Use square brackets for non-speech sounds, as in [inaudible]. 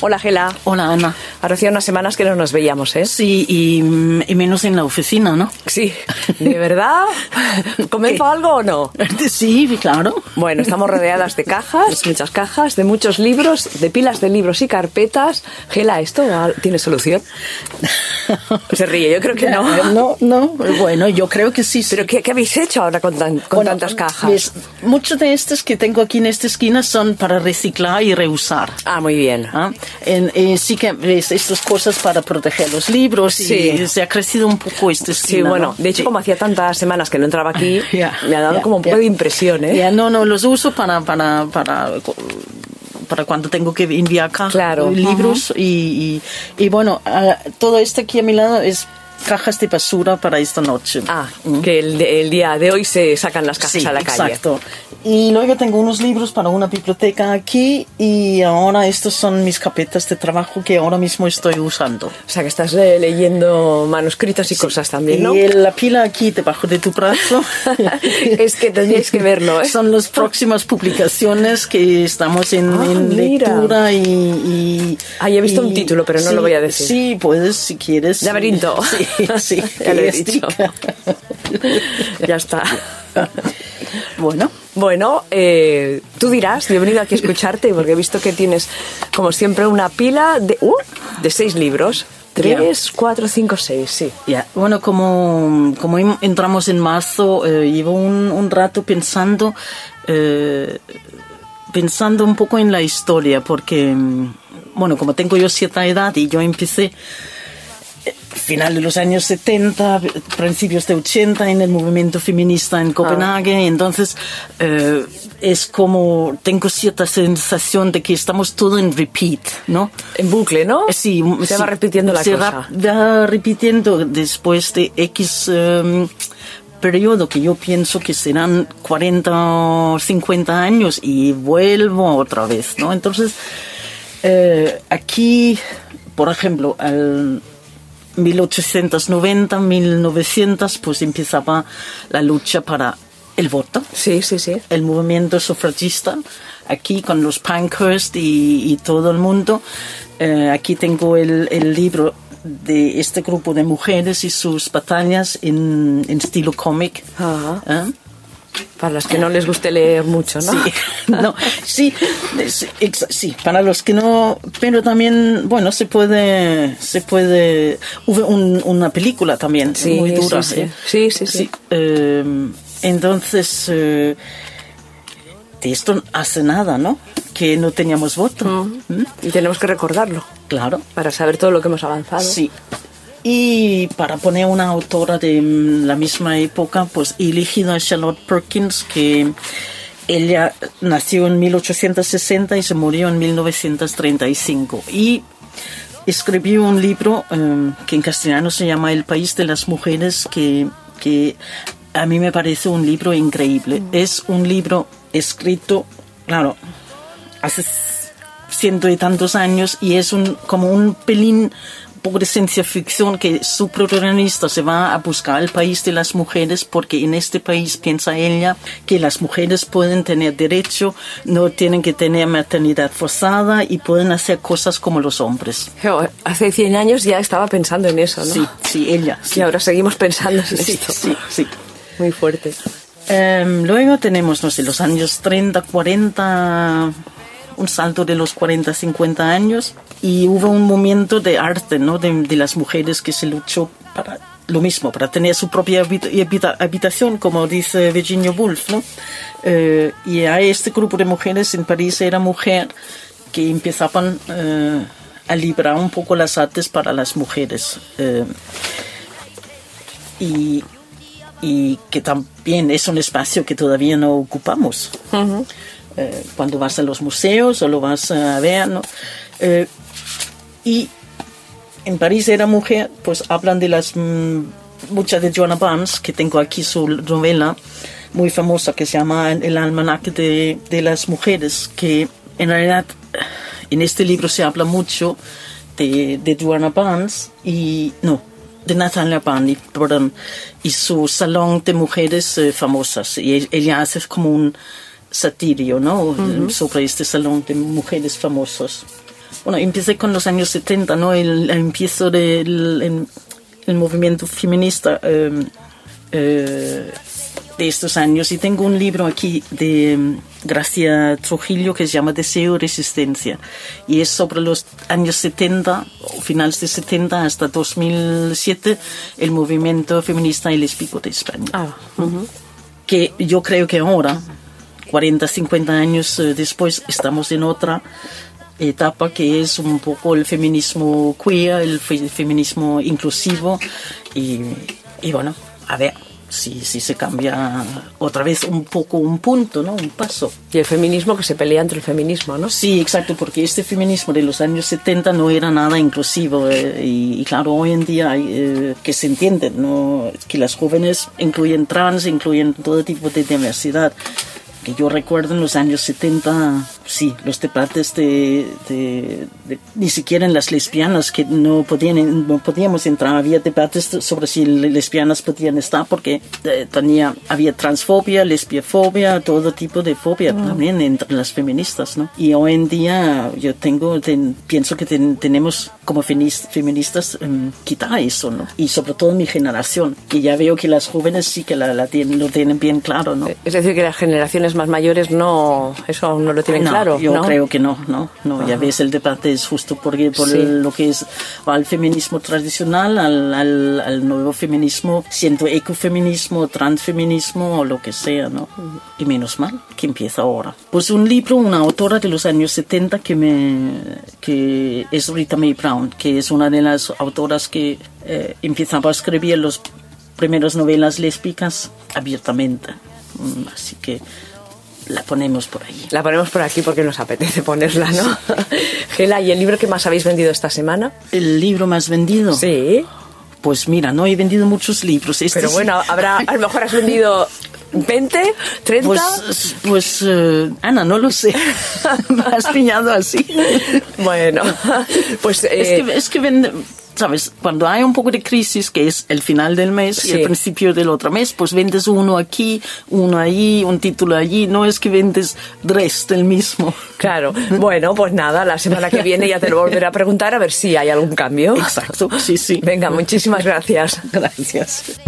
Hola, Gela. Hola, Ana. Ahora hacía unas semanas que no nos veíamos, ¿eh? Sí, y, y menos en la oficina, ¿no? Sí. ¿De verdad? ¿Comenzó algo o no? Sí, claro. Bueno, estamos rodeadas de cajas, muchas cajas, de muchos libros, de pilas de libros y carpetas. Gela, ¿esto tiene solución? Se ríe, yo creo que no. No, no. Bueno, yo creo que sí. ¿Pero qué, qué habéis hecho ahora con, tan- con Bueno, tantas cajas? muchos de estos que tengo aquí en esta esquina son para reciclar y reusar. Ah, muy bien. ¿ah? En- eh, sí que ves estas cosas para proteger los libros Sí. y se ha crecido un poco esta Sí, esquina. bueno, ¿no? de hecho, Sí. como hacía tantas semanas que no entraba aquí, [laughs] me ha dado como un poco ya. de impresión, ¿eh? No, no, los uso para, para, para, para cuando tengo que enviar cajas, Claro. libros y, y, y bueno, ah, todo esto aquí a mi lado es cajas de basura para esta noche. Ah, que el, el día de hoy se sacan las cajas Sí, a la calle. exacto. Y luego tengo unos libros para una biblioteca aquí y ahora estos son mis carpetas de trabajo que ahora mismo estoy usando. O sea, que estás eh, leyendo manuscritos y cosas también, ¿no? Y la pila aquí debajo de tu brazo. [laughs] Es que tendríais que verlo, ¿eh? Son las próximas publicaciones que estamos en, Ah, en lectura y, y- Ah, ya he visto y- un título, pero no lo voy a decir. Sí, puedes si quieres. Laberinto. Sí, [laughs] sí. Ya lo he dicho. [laughs] ya está. [laughs] Bueno, Bueno, eh, tú dirás, yo he venido aquí a escucharte porque he visto que tienes, como siempre, una pila de, uh, de seis libros. Tres, cuatro, cinco, seis, sí. Bueno, como, como entramos en marzo, eh, llevo un, un rato pensando, eh, pensando un poco en la historia, porque, mm, bueno, como tengo yo cierta edad y yo empecé final de los años 70, principios de 80 en el movimiento feminista en Copenhague, entonces eh, es como tengo cierta sensación de que estamos todo en repeat, ¿no? En bucle, ¿no? Sí, Se sí, va repitiendo la se cosa. va- va repitiendo después de X em, periodo que yo pienso que serán 40 o 50 años y vuelvo otra vez, ¿no? Entonces, eh, aquí, por ejemplo, al 1890, 1900, pues empezaba la lucha para el voto Sí, sí, sí. el movimiento sufragista, aquí con los Pankhurst y, y todo el mundo. Eh, aquí tengo el, el libro de este grupo de mujeres y sus batallas en, en estilo cómic. Ajá. ¿Eh? Para las que no les guste leer mucho, ¿no? Sí, [laughs] no, sí, sí, para los que no, pero también, bueno, se puede, se puede, hubo un- una película también Sí, muy dura, sí, sí. ¿eh? Sí, sí, sí. eh, entonces, eh, de esto hace nada, ¿no? Que no teníamos voto. ¿Mm? Y tenemos que recordarlo Claro. para saber todo lo que hemos avanzado. Sí. Y para poner una autora de mm, la misma época, pues he elegido a Charlotte Perkins, que ella nació en 1860 y se murió en 1935. Y escribió un libro eh, que en castellano se llama El País de las Mujeres, que, que a mí me parece un libro increíble. Es un libro escrito, claro, hace ciento y tantos años y es un como un pelín poco de ciencia ficción que su protagonista se va a buscar el país de las mujeres porque en este país piensa ella que las mujeres pueden tener derecho, no tienen que tener maternidad forzada y pueden hacer cosas como los hombres. Jo, Hace 100 años ya estaba pensando en eso, ¿no? Sí, sí, ella. Y ahora seguimos pensando en Sí, esto. sí, sí. [laughs] Muy fuerte. Em, luego tenemos, no sé, los años 30, 40, un salto de los 40, 50 años, y hubo un momento de arte, ¿no? De, de las mujeres que se luchó para lo mismo, para tener su propia habita- habita- habitación, como dice Virginia Woolf, ¿no? Eh, y a este grupo de mujeres en París era mujer que empezaban eh, a librar un poco las artes para las mujeres. Eh, y, y que también es un espacio que todavía no ocupamos. Eh, cuando vas a los museos o lo vas a ver, ¿no? Y en París era mujer, pues hablan de las mm, muchas de Joanna Barnes, que tengo aquí su novela muy famosa que se llama El almanaque de, de las mujeres, que en realidad en este libro se habla mucho de, de Joanna Barnes y no, de Natalia Barney, perdón, y su salón de mujeres eh, famosas. Y e- ella hace como un satirio, ¿no? Sobre este salón de mujeres famosas. Bueno, empecé con los años 70, ¿no? El, el empiezo del el, el movimiento feminista eh, eh, de estos años. Y tengo un libro aquí de mm, Gracia Trujillo que se llama Deseo y Resistencia. Y es sobre los años 70, o finales de 70 hasta 2007, el movimiento feminista y lésbico de España. Ah, Que yo creo que ahora, 40, 50 años eh, después, estamos en otra etapa que es un poco el feminismo queer, el fe- feminismo inclusivo y, y bueno, a ver si, si se cambia otra vez un poco un punto, ¿no? Un paso. Y el feminismo que se pelea entre el feminismo, ¿no? Sí, exacto, porque este feminismo de los años 70 no era nada inclusivo eh, y, y claro, hoy en día hay, eh, que se entiende, ¿no? que las jóvenes incluyen trans, incluyen todo tipo de diversidad. Que yo recuerdo en los años 70, sí, los debates de, de- de- ni siquiera en las lesbianas que no podían, no podíamos entrar, había debates sobre si lesbianas podían estar porque eh, tenía, había transfobia, lesbiafobia, todo tipo de fobia también entre las feministas, ¿no? Y hoy en día yo tengo, ten- pienso que ten- tenemos como fenis- feministas em, quitar eso, ¿no? Y sobre todo mi generación, que ya veo que las jóvenes sí que la, la tienen, lo tienen bien claro, ¿no? Es decir, que las generaciones más mayores no, eso no lo tienen no, claro. Yo ¿no? creo que no, no, no. Ya ves, el debate es justo porque por Sí. lo que es al feminismo tradicional, al, al, al nuevo feminismo, siendo ecofeminismo, transfeminismo o lo que sea, ¿no? Y menos mal que empieza ahora. Pues un libro, una autora de los años 70 que me, que es Rita Mae Brown, que es una de las autoras que eh, empezaba a escribir los primeras novelas lésbicas abiertamente. Mm, Así que la ponemos por ahí. La ponemos por aquí porque nos apetece ponerla, ¿no? [laughs] Gela, ¿y el libro que más habéis vendido esta semana? El libro más vendido. Sí. Pues mira, no he vendido muchos libros. Este Pero sí- bueno, habrá, a lo mejor has vendido 20, 30. Pues, pues eh, Ana, no lo sé. [laughs] [laughs] Me has pillado así. Bueno, pues es eh, que, es que vende- ¿sabes? Cuando hay un poco de crisis, que es el final del mes y el principio del otro mes, pues vendes uno aquí, uno allí, un título allí. No es que vendes tres del mismo. claro. [laughs] Bueno, pues nada, la semana que viene ya te lo volveré a preguntar a ver si hay algún cambio. Exacto, sí, sí. Venga, muchísimas gracias. [laughs] Gracias.